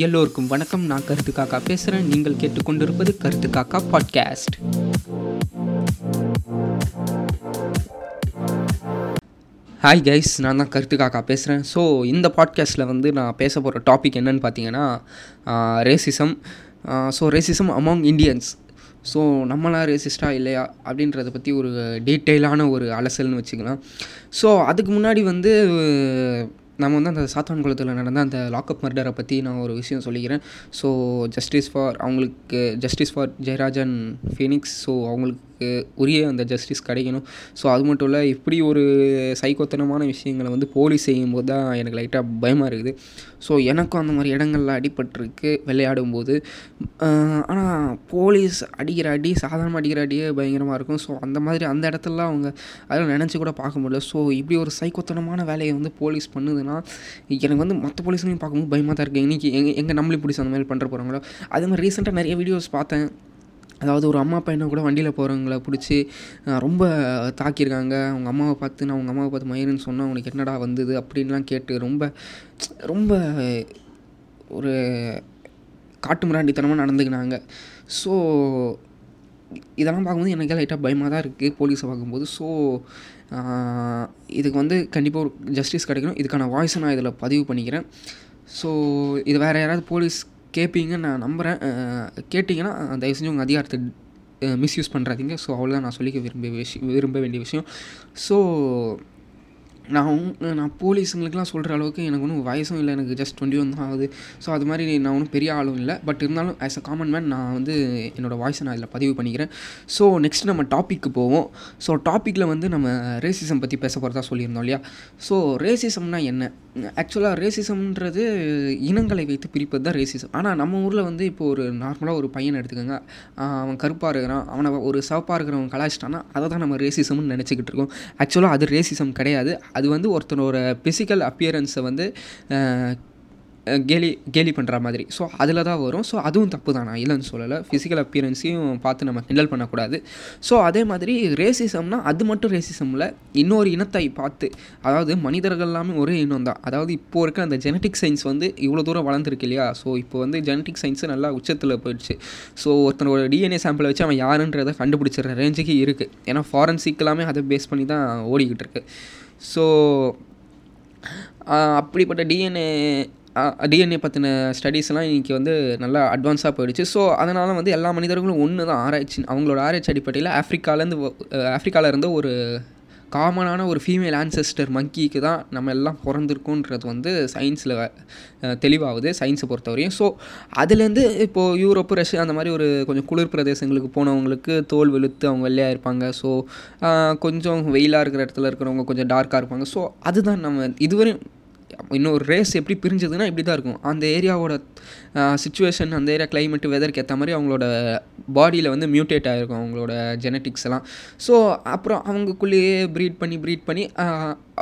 எல்லோருக்கும் வணக்கம். நான் கருத்து காக்கா பேசுகிறேன் நீங்கள் கேட்டுக்கொண்டிருப்பது கருத்து காக்கா பாட்காஸ்ட் ஹாய் கைஸ் நான் தான் கருத்து காக்கா பேசுகிறேன் ஸோ இந்த பாட்காஸ்ட்டில் வந்து நான் பேச போகிற டாபிக் என்னன்னு பார்த்தீங்கன்னா racism so racism among Indians so நம்மளாம் ரேசிஸ்டா இல்லையா அப்படின்றத பற்றி ஒரு டீட்டெயிலான ஒரு அலசல்னு வச்சுக்கலாம். ஸோ அதுக்கு முன்னாடி வந்து நம்ம வந்து அந்த சாத்தான் குளத்தில் நடந்த அந்த லாக்அப் மர்டரை பற்றி நான் ஒரு விஷயம் சொல்லிக்கிறேன். ஸோ ஜஸ்டிஸ் ஃபார் அவங்களுக்கு justice for Jayarajan Phoenix so அவங்களுக்கு உரிய அந்த ஜஸ்டிஸ் கிடைக்கணும். ஸோ அது மட்டும் இல்லை இப்படி ஒரு சைக்கோத்தனமான விஷயங்களை வந்து போலீஸ் செய்யும்போது தான் எனக்கு லைட்டாக பயமாக இருக்குது. ஸோ எனக்கும் அந்த மாதிரி இடங்களில் அடிபட்டிருக்கு விளையாடும்போது. ஆனால் போலீஸ் அடிக்கிற அடி சாதாரணமாக அடிக்கிற அடியே பயங்கரமாக இருக்கும். ஸோ அந்த மாதிரி அந்த இடத்துலலாம் அவங்க அதெல்லாம் நினச்சி கூட பார்க்க முடியல. ஸோ இப்படி ஒரு சைக்கோத்தனமான வேலையை வந்து போலீஸ் பண்ணுதுன்னா எனக்கு வந்து மற்ற போலீஸ்லையும் பார்க்கும்போது பயமாக தான் இருக்குது இன்றைக்கி எங்கே எங்கே நம்மளே பிடிச்சி அந்த மாதிரி பண்ணுற போகிறாங்களோ அதே மாதிரி ரீசெண்டாக நிறைய வீடியோஸ் பார்த்தேன். அதாவது ஒரு அம்மா பையனை கூட வண்டியில் போகிறவங்கள பிடிச்சி ரொம்ப தாக்கியிருக்காங்க. அவங்க அம்மாவை பார்த்து நான் அவங்க அம்மாவை பார்த்து மயிருன்னு சொன்னால் அவனுக்கு என்னடா வந்தது? அப்படின்லாம் கேட்டு ரொம்ப ரொம்ப ஒரு காட்டு மிராண்டித்தனமாக நடந்துக்கினாங்க. ஸோ இதெல்லாம் பார்க்கும்போது எனக்கு லைட்டாக பயமாக தான் இருக்குது போலீஸை பார்க்கும்போது. ஸோ இதுக்கு வந்து கண்டிப்பாக ஒரு ஜஸ்டிஸ் கிடைக்கணும். இதுக்கான வாய்ஸை நான் இதில் பதிவு பண்ணிக்கிறேன். ஸோ இது வேறு யாராவது போலீஸ் கேட்பீங்கன்னு நான் நம்புகிறேன் கேட்டிங்கன்னா தயவு செஞ்சு உங்கள் அதிகாரத்தை மிஸ்யூஸ் பண்ணுறாதீங்க ஸோ அவ்வளோதான் நான் சொல்லிக்க விரும்ப விஷயம் விரும்ப வேண்டிய விஷயம். ஸோ நான் நான் போலீஸுங்களுக்குலாம் சொல்கிற அளவுக்கு எனக்கு ஒன்றும் வயசும் இல்லை எனக்கு ஜஸ்ட் டுவெண்ட்டி ஒன் தான் ஆகுது. ஸோ அது மாதிரி நான் ஒன்றும் பெரிய ஆளும் இல்லை. பட் இருந்தாலும் ஆஸ் அ காமன் மேன் நான் வந்து என்னோடய வாய்ஸை நான் இதில் பதிவு பண்ணிக்கிறேன். ஸோ நெக்ஸ்ட் நம்ம டாப்பிக்கு போவோம். ஸோ டாப்பிக்கில் வந்து நம்ம ரேசிசம் பற்றி பேச போகிறதா சொல்லியிருந்தோம் இல்லையா? ஸோ ரேசிசம்னா என்ன? ஆக்சுவலாக ரேசிசம்ன்றது இனங்களை வைத்து பிரிப்பது தான் ரேசிசம் ஆனால் நம்ம ஊரில் வந்து இப்போ ஒரு நார்மலாக ஒரு பையனை எடுத்துக்கோங்க. அவன் கருப்பாக இருக்கிறான். அவனை ஒரு சிவப்பாக இருக்கிறவன் கலாச்சிட்டானா அதை தான் நம்ம ரேசிசம்னு நினச்சிக்கிட்டு இருக்கோம். ஆக்சுவலாக அது ரேசிசம் கிடையாது. அது வந்து ஒருத்தனோட ஃபிசிக்கல் அப்பியரன்ஸை வந்து கேலி கேலி பண்ணுற மாதிரி. ஸோ அதில் தான் வரும். ஸோ அதுவும் தப்பு தான். நான் இல்லைன்னு சொல்லலை. ஃபிசிக்கல் அப்பியரன்ஸையும் பார்த்து நம்ம கிண்டல் பண்ணக்கூடாது. ஸோ அதே மாதிரி ரேசிசம்னா அது மட்டும் ரேசிசமில் இன்னொரு இனத்தை பார்த்து அதாவது மனிதர்கள் எல்லாமே ஒரே இனம் தான். அதாவது இப்போ இருக்க அந்த ஜெனட்டிக் சயின்ஸ் வந்து இவ்வளோ தூரம் வளர்ந்துருக்கு இல்லையா? ஸோ இப்போ வந்து ஜெனட்டிக் சயின்ஸு நல்லா உச்சத்தில் போயிடுச்சு. ஸோ ஒருத்தனோட டிஎன்ஏ சாம்பிளை வச்சு அவன் யாருன்றதை கண்டுபிடிச்சிடுற ரேஞ்சுக்கு இருக்குது ஏன்னா ஃபாரன்சிக் எல்லாமே அதை பேஸ் பண்ணி தான் ஓடிக்கிட்டு இருக்குது ஸோ அப்படிப்பட்ட டிஎன்ஏ டிஎன்ஏ பற்றின ஸ்டடீஸ்லாம் இன்றைக்கி வந்து நல்லா அட்வான்ஸாக போயிடுச்சு. ஸோ அதனால் வந்து எல்லா மனிதர்களும் ஒன்று தான் ஆராய்ச்சி அவங்களோட ஆராய்ச்சி அடிப்படையில் ஆஃப்ரிக்காலேருந்து ஆஃப்ரிக்காவிலேருந்து ஒரு காமனான ஒரு ஃபீமேல் ஆன்செஸ்டர் மங்கிக்கு தான் நம்ம எல்லாம் பிறந்திருக்கோன்றது வந்து சயின்ஸில் தெளிவாகுது சயின்ஸை பொறுத்தவரையும். ஸோ அதுலேருந்து இப்போது யூரோப்பு ரஷ்யா அந்த மாதிரி ஒரு கொஞ்சம் குளிர் பிரதேசங்களுக்கு போனவங்களுக்கு தோல் வெளுத்து அவங்க வெள்ளையாக இருப்பாங்க. ஸோ கொஞ்சம் வெயிலாக இருக்கிற இடத்துல இருக்கிறவங்க கொஞ்சம் டார்க்காக இருப்பாங்க. ஸோ அதுதான் நம்ம இதுவரையும் இன்னொரு ரேஸ் எப்படி பிரிஞ்சதுன்னா இப்படி தான் இருக்கும். அந்த ஏரியாவோட சுச்சுவேஷன் அந்த ஏரியா கிளைமேட்டு வெதருக்கு ஏற்ற மாதிரி அவங்களோட பாடியில் வந்து மியூட்டேட் ஆகிருக்கும் அவங்களோட ஜெனட்டிக்ஸ் எல்லாம். ஸோ அப்புறம் அவங்களுக்குள்ளேயே ப்ரீட் பண்ணி ப்ரீட் பண்ணி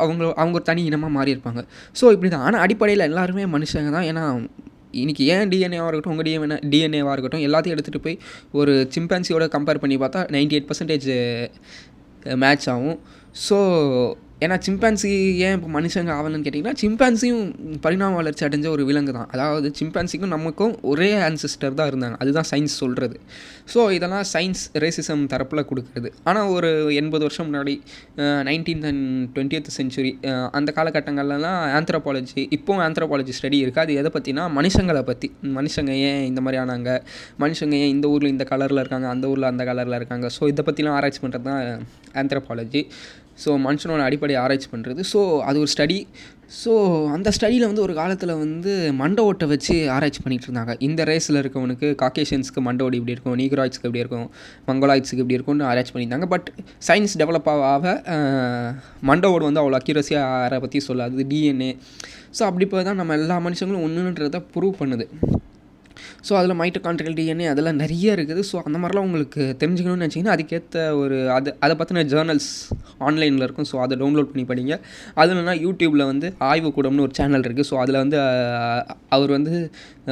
அவங்க அவங்க ஒரு தனி இனமாக மாறி இருப்பாங்க. ஸோ இப்படி தான் ஆனால் அடிப்படையில் எல்லாருமே மனுஷங்க தான். ஏன்னா இன்றைக்கி ஏன் டிஎன்ஏவாக இருக்கட்டும் உங்கள் டிஎன்ஏ டிஎன்ஏவாக இருக்கட்டும் எல்லாத்தையும் எடுத்துகிட்டு போய் ஒரு சிம்பான்சியோட கம்பேர் பண்ணி பார்த்தா நைன்டி எயிட் பர்சன்டேஜ் மேட்ச் ஆகும். ஸோ ஏன்னா சிம்பான்சி ஏன் இப்போ மனுஷங்க ஆகலன்னு கேட்டிங்கன்னா சிம்பான்சியும் பரிணாம வளர்ச்சி அடைஞ்ச ஒரு விலங்கு தான் அதாவது சிம்பான்சிக்கும் நமக்கும் ஒரே ஆன்சிஸ்டர் தான் இருந்தாங்க. அதுதான் சயின்ஸ் சொல்கிறது ஸோ இதெல்லாம் சயின்ஸ் ரேசிசம் தரப்பில் கொடுக்குறது. ஆனால் ஒரு எண்பது வருஷம் முன்னாடி நைன்டீன்த் அண்ட் டுவெண்ட்டியத் செஞ்சுரி அந்த காலகட்டங்கள்லாம் ஆந்த்ரோபாலஜி இப்போவும் ஆந்த்ரோபாலஜி ஸ்டடி இருக்குது அது எதை பற்றினா மனுஷங்களை பற்றி மனுஷங்க ஏன் இந்த மாதிரி ஆனாங்க? மனுஷங்க ஏன் இந்த ஊரில் இந்த கலரில் இருக்காங்க? அந்த ஊரில் அந்த கலரில் இருக்காங்க? ஸோ இதை பற்றிலாம் ஆராய்ச்சி பண்ணுறது தான் ஆந்த்ரோபாலஜி ஸோ மனுஷனோட அடிப்படை ஆராய்ச்சி பண்ணுறது ஸோ அது ஒரு ஸ்டடி ஸோ அந்த ஸ்டடியில் வந்து ஒரு காலத்தில் வந்து மண்டை ஓட்டை வச்சு ஆராய்ச்சி பண்ணிகிட்டு இருந்தாங்க. இந்த ரேஸில் இருக்கவனுக்கு காக்கேஷியன்ஸ்க்கு மண்டை ஓடி இப்படி இருக்கும் நீக்ராய்ட்ஸ்க்கு இப்படி இருக்கும் மங்கோலாய்ட்ஸுக்கு இப்படி இருக்கும்னு ஆராய்ச்சி பண்ணியிருந்தாங்க பட் சயின்ஸ் டெவலப் ஆக மண்டை ஓடு வந்து அவ்வளோ அக்யூரஸியாக ஆரை பற்றி சொல்லாது. டிஎன்ஏ ஸோ அப்படி இப்போ தான் நம்ம எல்லா மனுஷங்களும் ஒன்றுன்றதை ப்ரூவ் பண்ணுது. ஸோ அதில் மைட்டோகாண்ட்ரியல் டிஎன்ஏ அதெல்லாம் நிறைய இருக்குது. ஸோ அந்த மாதிரிலாம் உங்களுக்கு தெரிஞ்சுக்கணும்னு நினச்சிங்கன்னா அதுக்கேற்ற ஒரு அது அதை பற்றின ஜேர்னல்ஸ் ஆன்லைனில் இருக்கும். ஸோ அதை டவுன்லோட் பண்ணி படிங்க. அது இல்லைனா யூடியூப்பில் வந்து ஆய்வு கூடம்னு ஒரு சேனல் இருக்குது ஸோ அதில் வந்து அவர் வந்து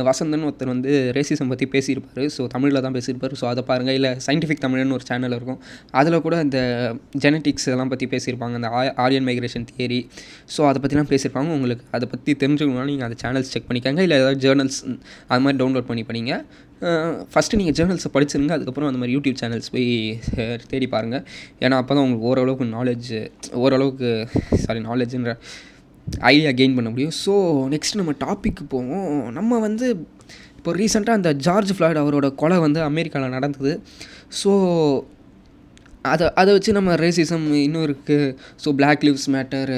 வசந்தன் ஒருத்தர் வந்து ரேசிசம் பற்றி பேசியிருப்பார். ஸோ தமிழில் தான் பேசியிருப்பார். ஸோ அதை பாருங்கள் இல்லை சயின்டிஃபிக் தமிழ்னு ஒரு சேனல் இருக்கும். அதில் கூட இந்த ஜெனட்டிக்ஸ் இதெல்லாம் பற்றி பேசியிருப்பாங்க. அந்த ஆரியன் மைக்ரேஷன் தியரி ஸோ அதை பற்றிலாம் பேசியிருப்பாங்க. உங்களுக்கு அதை பற்றி தெரிஞ்சுக்கணும்னா நீங்கள் அந்த சேனல்ஸ் செக் பண்ணிக்கோங்க. இல்லை ஏதாவது ஜேர்னல்ஸ் அது மாதிரி டவுன்லோட் பண்ணி படிங்க. ஃபஸ்ட்டு நீங்கள் ஜேர்னல்ஸை படிச்சிருங்க அதுக்கப்புறம் அந்த மாதிரி யூடியூப் சேனல்ஸ் போய் தேடி பாருங்கள் ஏன்னா அப்போ தான் உங்களுக்கு ஓரளவுக்கு நாலேஜ் ஓரளவுக்கு சாரி நாலேஜுன்ற ஐடியா கெயின் பண்ண முடியும். ஸோ நெக்ஸ்ட் நம்ம டாபிக்கு போவோம். நம்ம வந்து இப்போ ரீசெண்டாக அந்த ஜார்ஜ் ஃப்ளாய்ட் அவரோட கொலை வந்து அமெரிக்காவில் நடந்தது. ஸோ அதை அதை வச்சு நம்ம ரேசிசம் இன்னும் இருக்குது so black lives matter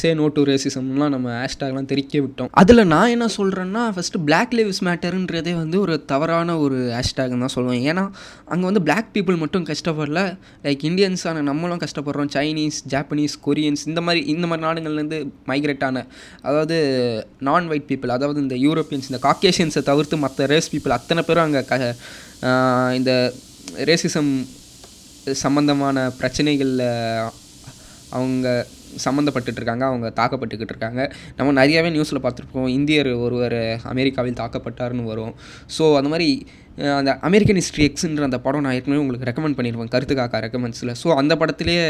say no to ரேசிசம்லாம் நம்ம ஹேஷ்டாக்லாம் தெரிக்க விட்டோம். அதில் நான் என்ன சொல்கிறேன்னா ஃபஸ்ட்டு பிளாக் லிவ்ஸ் மேட்டருன்றதே வந்து ஒரு தவறான ஒரு ஹேஷ்டாக்னு தான் சொல்லுவேன். ஏன்னா அங்கே வந்து பிளாக் பீப்புள் மட்டும் கஷ்டப்படல. லைக் இந்தியன்ஸான நம்மளும் கஷ்டப்படுறோம். சைனீஸ் ஜாப்பனீஸ் கொரியன்ஸ் இந்த மாதிரி இந்த மாதிரி நாடுகள்லேருந்து மைக்ரேட் ஆன அதாவது நான் ஒயிட் பீப்புள் அதாவது இந்த யூரோப்பியன்ஸ் இந்த காக்கேஷியன்ஸை தவிர்த்து மற்ற ரேஸ் பீப்புள் அத்தனை பேரும் அங்கே க இந்த ரேசிசம் சம்மந்தமான பிரச்சனைகளில் அவங்க சம்மந்தப்பட்டுட்டு இருக்காங்க அவங்க தாக்கப்பட்டுக்கிட்டு இருக்காங்க. நம்ம நிறையாவே நியூஸில் பார்த்துருப்போம் இந்தியர் ஒருவர் அமெரிக்காவில் தாக்கப்பட்டார்னு வரும். ஸோ அந்த மாதிரி அந்த அமெரிக்கன் ஹிஸ்ட்ரி எக்ஸுன்ற அந்த படம் நான் ஏற்கனவே உங்களுக்கு ரெக்கமெண்ட் பண்ணிடுவேன் கருத்து காக்கா ரெக்கமெண்ட்ஸில் ஸோ அந்த படத்துலேயே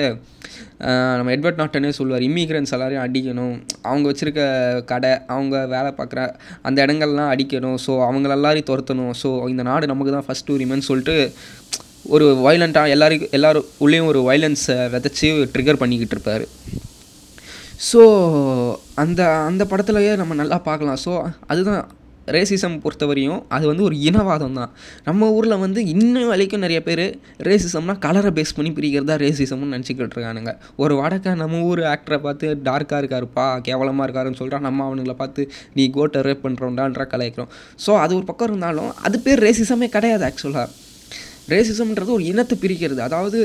நம்ம எட்வர்ட் நாட்டனே சொல்லுவார் இம்மிகிரன்ஸ் எல்லாரையும் அடிக்கணும். அவங்க வச்சுருக்க கடை அவங்க வேலை பார்க்குற அந்த இடங்கள்லாம் அடிக்கணும். ஸோ அவங்கள எல்லாரையும் துரத்தணும். ஸோ இந்த நாடு நமக்கு தான் ஃபஸ்ட் உரிமைன்னு சொல்லிட்டு ஒரு வைலண்ட்டாக எல்லாருக்கும் எல்லாரும் உள்ளேயும் ஒரு வைலன்ஸை விதைச்சி ட்ரிகர் பண்ணிக்கிட்டு இருப்பார். ஸோ அந்த அந்த படத்துலையே நம்ம நல்லா பார்க்கலாம். ஸோ அதுதான் ரேசிசம் பொறுத்தவரையும் அது வந்து ஒரு இனவாதம் தான் நம்ம ஊரில் வந்து இன்னும் வரைக்கும் நிறைய பேர் ரேசிசம்னா கலரை பேஸ் பண்ணி பிரிக்கிறதா ரேசிசம்னு நினச்சிக்கிட்டு இருக்கானுங்க. ஒரு வடக்க நம்ம ஊர் ஆக்டரை பார்த்து டார்க்காக இருக்காருப்பா கேவலமாக இருக்காருன்னு சொல்கிறான் நம்ம அவனுங்களை பார்த்து நீ கோட்டை ரேப் பண்ணுறோண்டான்ற கலாய்க்கிறோம். ஸோ அது ஒரு பக்கம் இருந்தாலும் அது பேர் ரேசிசமே கிடையாது ஆக்சுவலாக ரேசிசம்ன்றது ஒரு இனத்தை பிரிக்கிறது. அதாவது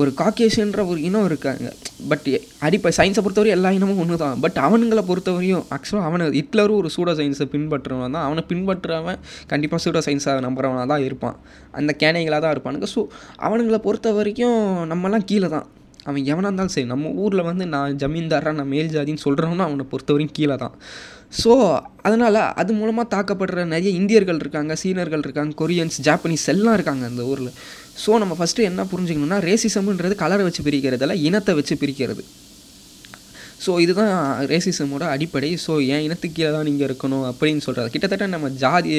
ஒரு காக்கேஷன்ற ஒரு இனம் இருக்காங்க. பட் அடிப்பை சயின்ஸை பொறுத்தவரையும் எல்லா இனமும் ஒன்று தான் பட் அவனுங்களை பொறுத்தவரையும் ஆக்சுவலாக அவனை ஹிட்லரும் ஒரு சூடோ சயின்ஸை பின்பற்றுறவன் தான். அவனை பின்பற்றுறவன் கண்டிப்பாக சூடோ சயின்ஸை நம்புறவனாக தான் இருப்பான். அந்த கேனைகளாக தான் இருப்பானுங்க. ஸோ அவனுங்களை பொறுத்த வரைக்கும் நம்மலாம் கீழே தான். அவன் எவனாக இருந்தாலும் சரி நம்ம ஊரில் வந்து நான் ஜமீன்தாரா நான் மேல் ஜாதின்னு சொல்கிறவனா அவனை பொறுத்தவரையும் கீழே தான். ஸோ அதனால் அது மூலமாக தாக்கப்படுற நிறைய இந்தியர்கள் இருக்காங்க சீனர்கள் இருக்காங்க கொரியன்ஸ் ஜாப்பனீஸ் எல்லாம் இருக்காங்க அந்த ஊரில். ஸோ நம்ம ஃபஸ்ட்டு என்ன புரிஞ்சுக்கணும்னா ரேசிசம்ன்றது கலரை வச்சு பிரிக்கிறதில்ல இனத்தை வச்சு பிரிக்கிறது. ஸோ இதுதான் ரேசிசமோட அடிப்படை. ஸோ என் இனத்துக்கு கீழே தான் நீங்கள் இருக்கணும் அப்படின்னு சொல்கிறது கிட்டத்தட்ட நம்ம ஜாதி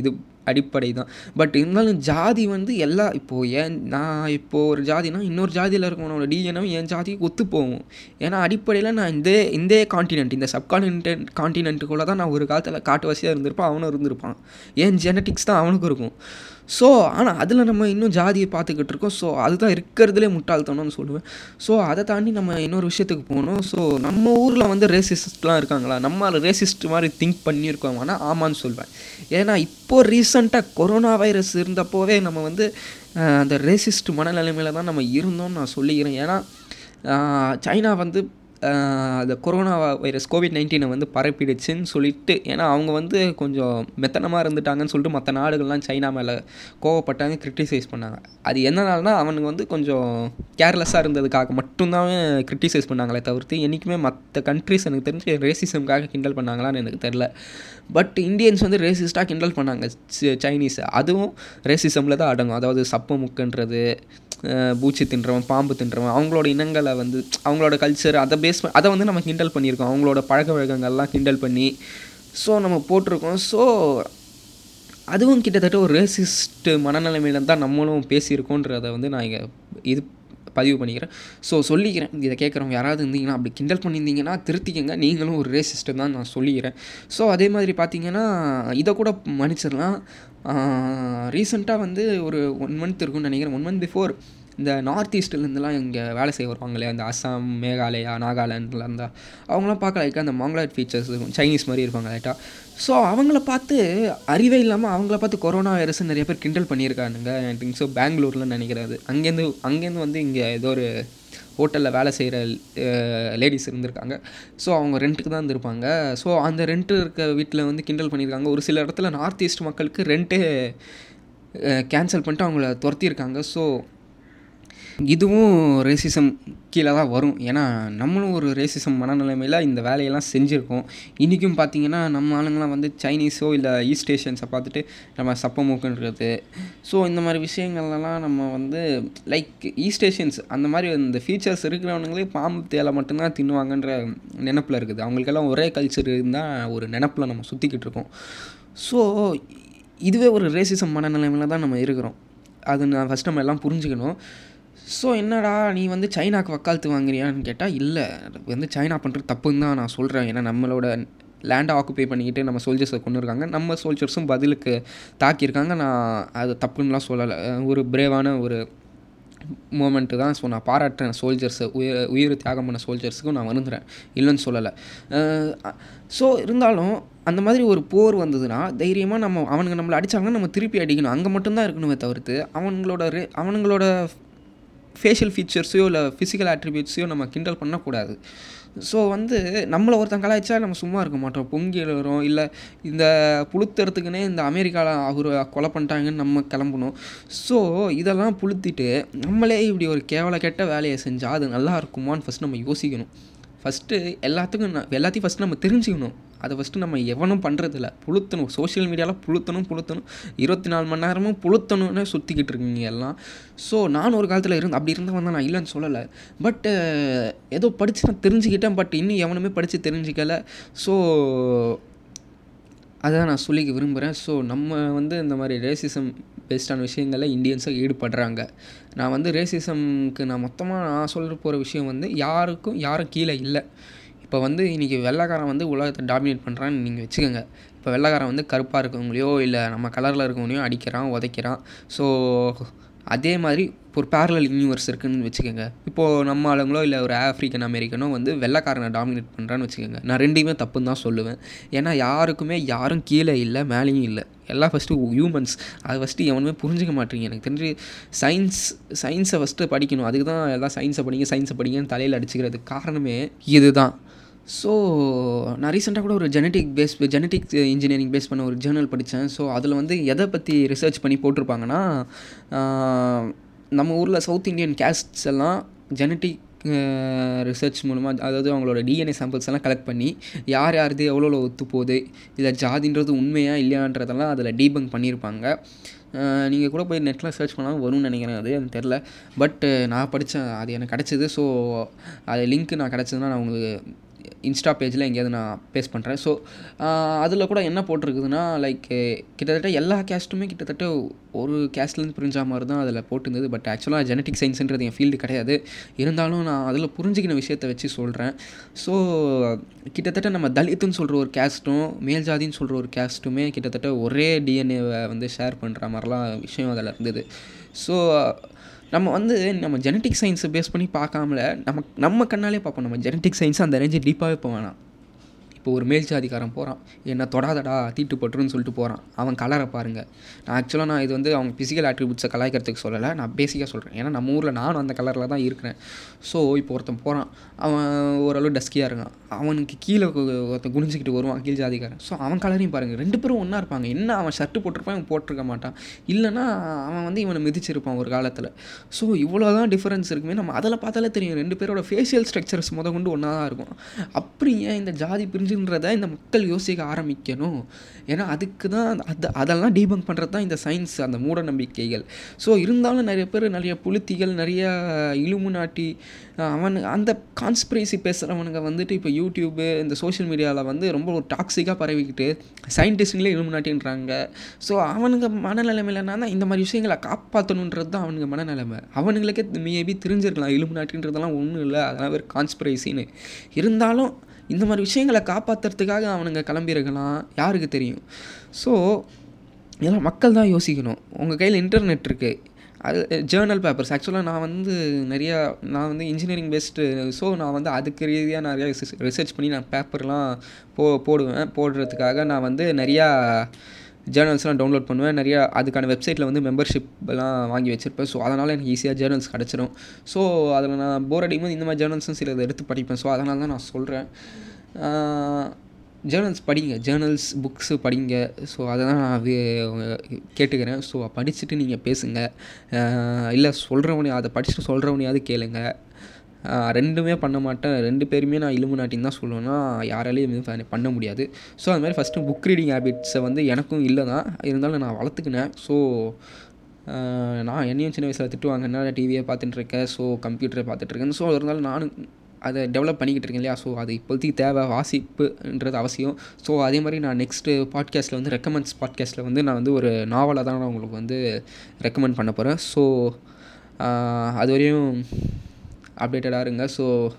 இது அடிப்படை தான் பட் இருந்தாலும் ஜாதி வந்து எல்லா இப்போது ஏன் நான் இப்போது ஒரு ஜாதினா இன்னொரு ஜாதியில் இருக்கவனோட டிஎனும் என் ஜாதிக்கு ஒத்து போகும். ஏன்னா அடிப்படையில் நான் இந்த இந்த காண்டினென்ட் இந்த சப்கான்டினென்ட் காண்டினென்ட்டுக்குள்ளே தான் நான் ஒரு காலத்தில் காட்டுவாசியாக இருந்திருப்பான் அவனும் இருந்திருப்பான். ஏன் ஜெனட்டிக்ஸ் தான் அவனுக்கும் இருக்கும். ஸோ ஆனால் அதில் நம்ம இன்னும் ஜாதியை பார்த்துக்கிட்டு இருக்கோம். ஸோ அதுதான் இருக்கிறதுலே முட்டாள்தனம்னு சொல்லுவேன். ஸோ அதை தாண்டி நம்ம இன்னொரு விஷயத்துக்கு போகணும். ஸோ நம்ம ஊரில் வந்து ரேசிஸ்ட்லாம் இருக்காங்களா? நம்ம ரேசிஸ்ட் மாதிரி திங்க் பண்ணியிருக்கோமானா ஆமான்னு சொல்வேன். ஏன்னா இப்போது ரீசண்டாக கொரோனா வைரஸ் இருந்தப்போவே நம்ம வந்து அந்த ரேசிஸ்ட் மனநிலைமையில் தான் நம்ம இருந்தோம்னு நான் சொல்லிக்கிறேன் ஏன்னா சைனா வந்து அந்த கொரோனா வைரஸ் கோவிட் நைன்டீனை வந்து பரப்பிடுச்சுன்னு சொல்லிட்டு ஏன்னா அவங்க வந்து கொஞ்சம் மெத்தனமாக இருந்துட்டாங்கன்னு சொல்லிட்டு மற்ற நாடுகள்லாம் சைனா மேலே கோவப்பட்டாங்க கிரிட்டிசைஸ் பண்ணாங்க. அது என்னனாலனா அவனுங்க வந்து கொஞ்சம் கேர்லெஸ்ஸாக இருந்ததுக்காக மட்டும்தான் கிரிட்டிசைஸ் பண்ணாங்களே தவிர்த்து என்றைக்குமே மற்ற கண்ட்ரிஸ் எனக்கு தெரிஞ்சு ரேசிசம்காக கிண்டல் பண்ணாங்களான்னு எனக்கு தெரில பட் இந்தியன்ஸ் வந்து ரேசிஸ்ட்டாக கிண்டல் பண்ணாங்க சி- சைனீஸ் அதுவும் ரேசிசமில் தான் அடங்கும். அதாவது சப்பு முக்குன்றது பூச்சி தின்றவன் பாம்பு தின்றவன் அவங்களோட இனங்களை வந்து அவங்களோட கல்ச்சர் அதை பேஸ் அதை வந்து நம்ம கிண்டல் பண்ணியிருக்கோம். அவங்களோட பழக்க வழக்கங்கள்லாம் கிண்டல் பண்ணி ஸோ நம்ம போட்டிருக்கோம். ஸோ அதுவும் கிட்டத்தட்ட ஒரு ரேசிஸ்ட்டு மனநிலைமையில தான் நம்மளும் பேசியிருக்கோன்றதை வந்து நான் இங்கே இது பதிவு பண்ணிக்கிறேன். ஸோ சொல்லிக்கிறேன். இதை கேட்குறவங்க யாராவது இருந்தீங்கன்னா அப்படி கிண்டல் பண்ணியிருந்தீங்கன்னா திருத்திக்கங்க. நீங்களும் ஒரு ரேசிஸ்ட்டு தான் நான் சொல்லிக்கிறேன். ஸோ அதே மாதிரி பார்த்தீங்கன்னா இதை கூட மன்னிச்சிடலாம். ரீசெண்டாக வந்து ஒரு ஒன் மந்த் இருக்கும்னு நினைக்கிறேன். ஒன் மந்த் பிஃபோர் இந்த நார்த் ஈஸ்ட்லேருந்துலாம் இங்கே வேலை செய்ய வருவாங்க இல்லையா இந்த அஸ்ஸாம் மேகாலயா நாகாலாண்டில் இருந்தால் அவங்களாம் பார்க்க லைக்காக அந்த மாங்கலாய்ட் ஃபீச்சர்ஸ் இருக்கும். சைனீஸ் மாதிரி இருப்பாங்க லைட்டாக ஸோ அவங்கள பார்த்து அறிவே இல்லாமல் அவங்கள பார்த்து கொரோனா வைரஸ் நிறைய பேர் கிண்டல் பண்ணியிருக்கானுங்க ஐ திங்க் ஸோ பெங்களூரில் நினைக்கிறாரு அங்கேருந்து அங்கேருந்து வந்து இங்கே ஏதோ ஒரு ஹோட்டலில் வேலை செய்கிற லேடிஸ் இருந்திருக்காங்க. ஸோ அவங்க ரெண்ட்டுக்கு தான் இருந்திருப்பாங்க. ஸோ அந்த ரெண்ட்டு இருக்க வீட்டில் வந்து கிண்டல் பண்ணியிருக்காங்க ஒரு சில இடத்துல நார்த் ஈஸ்ட் மக்களுக்கு ரெண்ட்டே கேன்சல் பண்ணிட்டு அவங்கள துரத்தியிருக்காங்க. ஸோ இதுவும் ரேசிசம் கீழே தான் வரும். ஏன்னா நம்மளும் ஒரு ரேசிசம் மனநிலைமையில் இந்த வேலையெல்லாம் செஞ்சுருக்கோம். இன்றைக்கும் பார்த்தீங்கன்னா நம்ம ஆளுங்களாம் வந்து சைனீஸோ இல்லை ஈஸ்ட் ஏஷியன்ஸை பார்த்துட்டு நம்ம சப்பமூக்குன்றது ஸோ இந்த மாதிரி விஷயங்கள்லாம் நம்ம வந்து லைக் ஈஸ்ட் ஏஷியன்ஸ் அந்த மாதிரி இந்த ஃபீச்சர்ஸ் இருக்கிறவனுங்களே பாம்பு தேலை மட்டும்தான் தின்னுவாங்கன்ற நினப்பில் இருக்குது. அவங்களுக்கெல்லாம் ஒரே கல்ச்சர் இருந்தால் ஒரு நினப்பில் நம்ம சுற்றிக்கிட்டு இருக்கோம். ஸோ இதுவே ஒரு ரேசிசம் மனநிலைமையில் தான் நம்ம இருக்கிறோம். அது நான் ஃபஸ்ட் நம்ம எல்லாம் புரிஞ்சுக்கணும். ஸோ என்னடா நீ வந்து சைனாக்கு வக்காலத்து வாங்குறியான்னு கேட்டால் இல்லை. வந்து சைனா பண்ணுறது தப்புன்னு தான் நான் சொல்கிறேன் ஏன்னா நம்மளோட லேண்டை ஆக்குப்பை பண்ணிக்கிட்டு நம்ம சோல்ஜர்ஸை கொண்டு இருக்காங்க நம்ம சோல்ஜர்ஸும் பதிலுக்கு தாக்கியிருக்காங்க. நான் அது தப்புன்னுலாம் சொல்லலை. ஒரு பிரேவான ஒரு மூமெண்ட்டு தான். ஸோ நான் பாராட்டுறேன் சோல்ஜர்ஸை உயிர் உயிர் தியாகம் பண்ண சோல்ஜர்ஸுக்கும் நான் வருந்துறேன். இல்லைன்னு சொல்லலை. ஸோ இருந்தாலும் அந்த மாதிரி ஒரு போர் வந்ததுன்னா தைரியமாக நம்ம அவனுங்க நம்மளை அடித்தாங்கன்னா நம்ம திருப்பி அடிக்கணும். அங்கே மட்டும்தான் இருக்கணுமே தவிர்த்து அவங்களோட ரே அவனுங்களோட ஃபேஷியல் ஃபீச்சர்ஸையோ இல்லை ஃபிசிக்கல் ஆட்ரிபியூட்ஸையோ நம்ம கிண்டல் பண்ணக்கூடாது. ஸோ வந்து நம்மளை ஒருத்தன் கலாய்ச்சா நம்ம சும்மா இருக்க மாட்டோம். பொங்கி எழுறோம் இல்லை இந்த புளுத்துறதுக்குன்னே இந்த அமெரிக்காவில் அவர் கொலை பண்ணிட்டாங்கன்னு நம்ம கிளம்பணும். ஸோ இதெல்லாம் புளுத்திட்டு நம்மளே இப்படி ஒரு கேவல கெட்ட வேலையை செஞ்சால் அது நல்லா இருக்குமான்னு ஃபஸ்ட் நம்ம யோசிக்கணும். ஃபஸ்ட்டு எல்லாத்துக்கும் நான் எல்லாத்தையும் ஃபஸ்ட்டு நம்ம தெரிஞ்சுக்கணும். அதை ஃபஸ்ட்டு நம்ம எவனும் பண்ணுறதில்ல புழுத்தணும். சோஷியல் மீடியாவில் புழுத்தணும் புழுத்தணும். இருபத்தி நாலு மணி நேரமும் புழுத்தணும்னு சுற்றிக்கிட்டு இருக்கீங்க எல்லாம். ஸோ நான் ஒரு காலத்தில் இருந்து அப்படி இருந்தால் வந்தால் நான் இல்லைன்னு சொல்லலை. பட் ஏதோ படித்து நான் தெரிஞ்சுக்கிட்டேன். பட் இன்னும் எவனுமே படித்து தெரிஞ்சிக்கலை. ஸோ அதான் நான் சொல்லிக்க விரும்புகிறேன் ஸோ நம்ம வந்து இந்த மாதிரி ரேசிசம் பேஸ்டான விஷயங்களில் இந்தியன்ஸாக ஈடுபடுறாங்க. நான் வந்து ரேசிசம்க்கு நான் மொத்தமாக நான் சொல்ல போகிற விஷயம் வந்து யாருக்கும் யாரும் கீழே இல்லை. இப்போ வந்து இன்றைக்கி வெள்ளைக்காரன் வந்து உலகத்தை டாமினேட் பண்ணுறான்னு நீங்கள் வச்சுக்கோங்க. இப்போ வெள்ளைக்காரன் வந்து கருப்பாக இருக்கவங்களையோ இல்லை நம்ம கலரில் இருக்கவங்களையோ அடிக்கிறான் உதைக்கிறான். ஸோ அதே மாதிரி ஒரு பேரலல் யூனிவர்ஸ் இருக்குதுன்னு வச்சுக்கோங்க. இப்போது நம்ம ஆளுங்களோ இல்லை ஒரு ஆஃப்ரிக்கன் அமெரிக்கனோ வந்து வெள்ளைக்காரனை டாமினேட் பண்ணுறான்னு வச்சுக்கோங்க. நான் ரெண்டுமே தப்புன்னு தான் சொல்லுவேன். ஏன்னா யாருக்குமே யாரும் கீழே இல்லை மேலேயும் இல்லை. எல்லாம் ஃபஸ்ட்டு ஹியூமன்ஸ் அது ஃபஸ்ட்டு எவனுமே புரிஞ்சிக்க மாட்டேங்க. எனக்கு தெரிஞ்சு சயின்ஸ் சயின்ஸை ஃபஸ்ட்டு படிக்கணும். அதுக்கு தான் எல்லாம் சயின்ஸை படிங்க சயின்ஸை படிங்கன்னு தலையில் அடிச்சுக்கிறதுக்கு காரணமே இதுதான். ஸோ நான் ரீசெண்டாக கூட ஒரு genetic base genetic engineering base பண்ண ஒரு ஜேர்னல் படித்தேன் ஸோ அதில் வந்து எதை பற்றி ரிசர்ச் பண்ணி போட்டிருப்பாங்கன்னா நம்ம ஊரில் சவுத் இந்தியன் கேஸ்ட்ஸ் எல்லாம் ஜெனட்டிக் ரிசர்ச் மூலமாக அதாவது அவங்களோட டிஎன்ஏ சாம்பிள்ஸ் எல்லாம் கலெக்ட் பண்ணி யார் யாருது எவ்வளோ ஒத்து போகுது இல்லை ஜாதின்றது உண்மையா இல்லையான்றதெல்லாம் அதில் டீபங் பண்ணியிருப்பாங்க. நீங்கள் கூட போய் நெட்டில் சர்ச் பண்ணாலும் வரும்னு நினைக்கிறேன் அது எனக்கு தெரில பட் நான் படித்தேன் அது எனக்கு கிடச்சிது. ஸோ அது லிங்க் நான் கிடச்சதுன்னா நான் உங்களுக்கு இன்ஸ்டா பேஜில் எங்கேயாவது நான் பேஸ் பண்ணுறேன் ஸோ அதில் கூட என்ன போட்டிருக்குதுன்னா லைக் கிட்டத்தட்ட எல்லா கேஸ்ட்டுமே கிட்டத்தட்ட ஒரு கேஸ்ட்லேருந்து புரிஞ்ச மாதிரி தான் அதில் போட்டிருந்தது. பட் ஆக்சுவலாக ஜெனட்டிக் சயின்ஸுன்றது என் ஃபீல்டு கிடையாது. இருந்தாலும் நான் அதில் புரிஞ்சிக்கின விஷயத்தை வச்சு சொல்கிறேன் ஸோ கிட்டத்தட்ட நம்ம தலித்துன்னு சொல்கிற ஒரு கேஸ்ட்டும் மேல் ஜாதின்னு சொல்கிற ஒரு கேஸ்ட்டுமே கிட்டத்தட்ட ஒரே டிஎன்ஏவை வந்து ஷேர் பண்ணுற மாதிரிலாம் விஷயம் அதில் இருந்தது. ஸோ நம்ம வந்து நம்ம ஜெனட்டிக் சயின்ஸை பேஸ் பண்ணி பார்க்காமல நம்ம நம்ம கண்ணாலே பார்ப்போம். நம்ம ஜெனட்டிக் சயின்ஸ் அந்த ரேஞ்சு டீப்பாகவே போக வேணாம். இப்போ ஒரு மேல் ஜாதிக்காரன் போகிறான் என்ன தொடாதடா தீட்டு பட்டுருன்னு சொல்லிட்டு போகிறான் அவன் கலரை பாருங்கள் நான் ஆக்சுவலாக நான் இது வந்து அவங்க ஃபிசிக்கல் ஆட்ரிபியூட்ஸை கலாய்க்கிறதுக்கு சொல்லலை. நான் பேசிக்காக சொல்கிறேன் ஏன்னா நம்ம ஊரில் நானும் அந்த கலரில் தான் இருக்கிறேன். ஸோ இப்போ ஒருத்தன் போகிறான் அவன் ஓரளவு டஸ்கியாக இருக்கான். அவனுக்கு கீழே ஒருத்தன் குனிஞ்சிக்கிட்டு வருவான் கீழ் ஜாதிக்காரன் ஸோ அவன் கலரையும் பாருங்கள் ரெண்டு பேரும் ஒன்றா இருப்பாங்க. என்ன அவன் ஷர்ட்டு போட்டிருப்பான் இவன் போட்டிருக்க மாட்டான். இல்லைனா அவன் வந்து இவனை மிதிச்சிருப்பான் ஒரு காலத்தில். ஸோ இவ்வளோ தான் டிஃப்ரென்ஸ் இருக்குமே. நம்ம அதில் பார்த்தாலே தெரியும். ரெண்டு பேரோட ஃபேஷியல் ஸ்ட்ரக்சர்ஸ் முத கொண்டு ஒன்றா தான் இருக்கும். அப்படி ஏன் இந்த ஜாதி பிரிஞ்சு இருக்குன்றத இந்த மக்கள் யோசிக்க ஆரம்பிக்கணும். ஏன்னா அதுக்கு தான் அது அதெல்லாம் டீபங்க் பண்ணுறது தான் இந்த சயின்ஸ் அந்த மூட நம்பிக்கைகள். ஸோ இருந்தாலும் நிறைய பேர் நிறைய புளுத்திகள் நிறைய இலுமு நாட்டி அவனு அந்த கான்ஸ்பிரசி பேசுகிறவனுங்க வந்துட்டு இப்போ யூடியூப்பு இந்த சோஷியல் மீடியாவில் வந்து ரொம்ப ஒரு டாக்ஸிக்காக பரவிக்கிட்டு சயின்டிஸ்ட்களே இலுமு நாட்டின்றாங்க. ஸோ அவனுங்க மனநிலைமையிலனா தான் இந்த மாதிரி விஷயங்களை காப்பாற்றணுன்றது தான் அவனுங்க மனநிலைமை. அவனுங்களுக்கே மேபி தெரிஞ்சிருக்கலாம் இலும்பு நாட்டின்றதெல்லாம் ஒன்றும் இல்லை அதெல்லாம் ஒரு கான்ஸ்பிரசின்னு இருந்தாலும் இந்த மாதிரி விஷயங்களை காப்பாற்றுறதுக்காக அவனுங்க கிளம்பியிருக்கலாம். யாருக்கு தெரியும்? ஸோ இதெல்லாம் மக்கள் தான் யோசிக்கணும். உங்கள் கையில் இன்டர்நெட் இருக்குது அது ஜேர்னல் பேப்பர்ஸ் ஆக்சுவலாக நான் வந்து நிறையா நான் வந்து இன்ஜினியரிங் பேஸ்டு ஸோ நான் வந்து அதுக்கு ரீதியாக நிறையா ரிசர்ச் பண்ணி நான் பேப்பர்லாம் போ போடுவேன். போடுறதுக்காக நான் வந்து நிறையா ஜேர்னல்ஸ்லாம் டவுன்லோட் பண்ணுவேன். நிறையா அதுக்கான வெப்சைட்டில் வந்து மெம்பர்ஷிப்லாம் வாங்கி வச்சுருப்பேன். ஸோ அதனால் எனக்கு ஈஸியாக ஜேர்னல்ஸ் கிடச்சிரும். ஸோ அதில் நான் போர் அடிக்கும்போது இந்த மாதிரி ஜேர்னல்ஸும் சிலதை எடுத்து படிப்பேன். ஸோ அதனால தான் நான் சொல்கிறேன் ஜேர்னல்ஸ் படிங்க. ஜேர்னல்ஸ் புக்ஸு படிங்க. ஸோ அதை தான் நான் கேட்டுக்கிறேன். ஸோ படிச்சுட்டு நீங்கள் பேசுங்க. இல்லை சொல்கிறவனையும் அதை படிச்சுட்டு சொல்கிறவனையாவது கேளுங்கள் ரெண்டுமே பண்ண மாட்டேன். ரெண்டு பேருமே நான் இலுமினாட்டின்னு தான் சொல்லுவேன்னா யாராலையும் எதுவும் பண்ண முடியாது. ஸோ அது மாதிரி ஃபஸ்ட்டு புக் ரீடிங் ஹேபிட்ஸை வந்து எனக்கும் இல்லை தான். இருந்தாலும் நான் வளர்த்துக்கினேன். ஸோ நான் என்னையும் சின்ன வயசில் திட்டுவாங்க என்ன டிவியை பார்த்துட்டுருக்கேன் ஸோ கம்ப்யூட்டரை பார்த்துட்ருக்கேன் ஸோ இருந்தாலும் நானும் அதை டெவலப் பண்ணிக்கிட்டு இருக்கேன் இல்லையா? ஸோ அது இப்போதைக்கு தேவை வாசிப்புன்றது அவசியம். ஸோ அதே மாதிரி நான் நெக்ஸ்ட்டு பாட்காஸ்ட்டில் வந்து ரெக்கமெண்ட்ஸ் பாட்காஸ்ட்டில் வந்து நான் வந்து ஒரு நாவலாக தான் நான் உங்களுக்கு வந்து ரெக்கமெண்ட் பண்ண போகிறேன் ஸோ அது வரையும் அப்டேட்டடாக இருங்க. ஸோ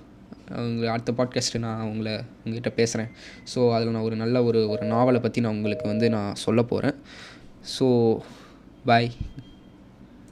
உங்களுக்கு அடுத்த பாட்காஸ்ட்டு நான் உங்களை உங்ககிட்ட பேசுகிறேன் ஸோ அதில் நான் ஒரு நல்ல ஒரு ஒரு நாவலை பற்றி நான் உங்களுக்கு வந்து நான் சொல்ல போகிறேன் ஸோ பாய்